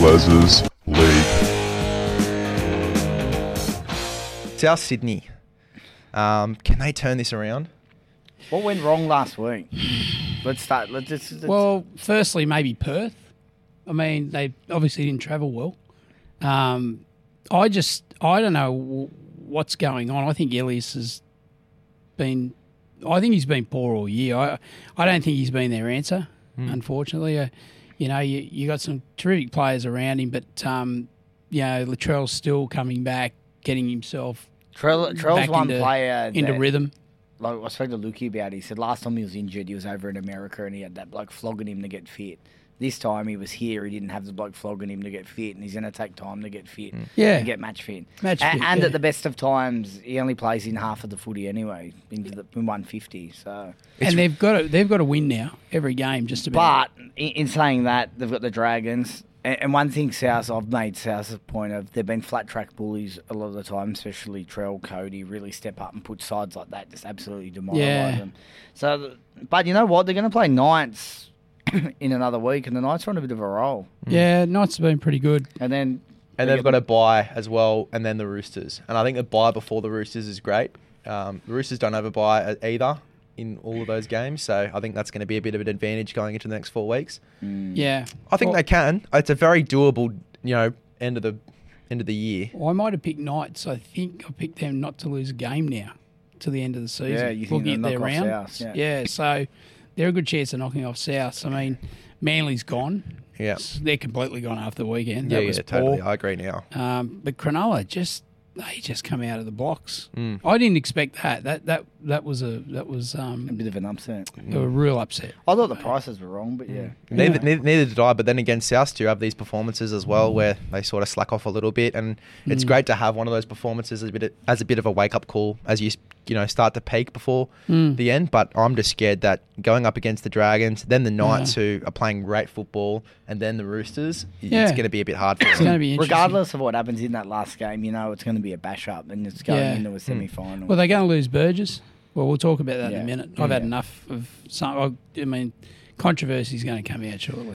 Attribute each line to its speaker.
Speaker 1: Les's League.
Speaker 2: South Sydney. Um, can they turn this around?
Speaker 3: What went wrong last week? Let's start. Let's, let's, let's
Speaker 4: Well, firstly, maybe Perth. I mean, they obviously didn't travel well. Um, I just, I don't know what's going on. I think Ilias has been, I think he's been poor all year. I, I don't think he's been their answer, unfortunately. Uh, you know, you, you got some terrific players around him, but, um, you know, Latrell's still coming back, getting himself
Speaker 3: Trell, Trell's one
Speaker 4: into,
Speaker 3: player
Speaker 4: into
Speaker 3: that-
Speaker 4: rhythm.
Speaker 3: Like I spoke to Lukey about it. He said last time he was injured, he was over in America and he had that bloke flogging him to get fit. This time he was here, he didn't have the bloke flogging him to get fit, and he's going to take time to get fit mm.
Speaker 4: Yeah.
Speaker 3: and get match fit.
Speaker 4: Match
Speaker 3: A-
Speaker 4: fit,
Speaker 3: and
Speaker 4: yeah.
Speaker 3: at the best of times, he only plays in half of the footy anyway, into the in 150. So,
Speaker 4: and they've got to, they've got to win now every game just about.
Speaker 3: but in, in saying that, they've got the Dragons. And, and one thing South, I've made South a point of, they've been flat track bullies a lot of the time, especially Trell, Cody, really step up and put sides like that, just absolutely demoralise
Speaker 4: Yeah.
Speaker 3: them. So, but you know what? They're going to play Knights in another week, and the Knights are on a bit of a roll. Mm.
Speaker 4: Yeah, Knights have been pretty good.
Speaker 3: And then
Speaker 2: And
Speaker 3: they
Speaker 2: they've got a bye as well, and then the Roosters. And I think the bye before the Roosters is great. Um, the Roosters don't have a bye uh, either in all of those games, so I think that's going to be a bit of an advantage going into the next four weeks. Mm.
Speaker 4: Yeah,
Speaker 2: I think
Speaker 4: Well-
Speaker 2: they can. It's a very doable, you know, end of the end of the year.
Speaker 4: Well, I might have picked Knights. I think I picked them not to lose a game now to the end of the season.
Speaker 3: Yeah, you think
Speaker 4: looking at
Speaker 3: they'll
Speaker 4: their
Speaker 3: knock off
Speaker 4: round.
Speaker 3: South, yeah.
Speaker 4: so they're a good chance of knocking off South. I mean, Manly's gone.
Speaker 2: Yeah.
Speaker 4: they're completely gone after the weekend.
Speaker 2: Yeah,
Speaker 4: that
Speaker 2: yeah,
Speaker 4: was
Speaker 2: totally.
Speaker 4: poor.
Speaker 2: I agree now.
Speaker 4: Um, but Cronulla just they just come out of the blocks.
Speaker 2: Mm.
Speaker 4: I didn't expect that. That that that was a that was
Speaker 3: a
Speaker 4: um,
Speaker 3: bit of an upset.
Speaker 4: a real upset.
Speaker 3: I thought the prices were wrong, but yeah.
Speaker 2: Neither, neither, neither did I. But then again, South do have these performances as well, where they sort of slack off a little bit, and it's great to have one of those performances as a bit of, as a bit of a wake up call as you you know start to peak before hmm. the end. But I'm just scared that going up against the Dragons, then the Knights who are playing great football, and then the Roosters,
Speaker 4: Yeah.
Speaker 2: it's going to be a bit hard for
Speaker 4: It's
Speaker 2: them.
Speaker 4: going to be interesting.
Speaker 3: Regardless of what happens in that last game, you know it's going to be a bash up, and it's going
Speaker 4: Yeah.
Speaker 3: into a hmm. semi final.
Speaker 4: Well, they're going to lose Burgess. Well, we'll talk about that in a minute. I've had enough of some. I mean, controversy is going to come out shortly.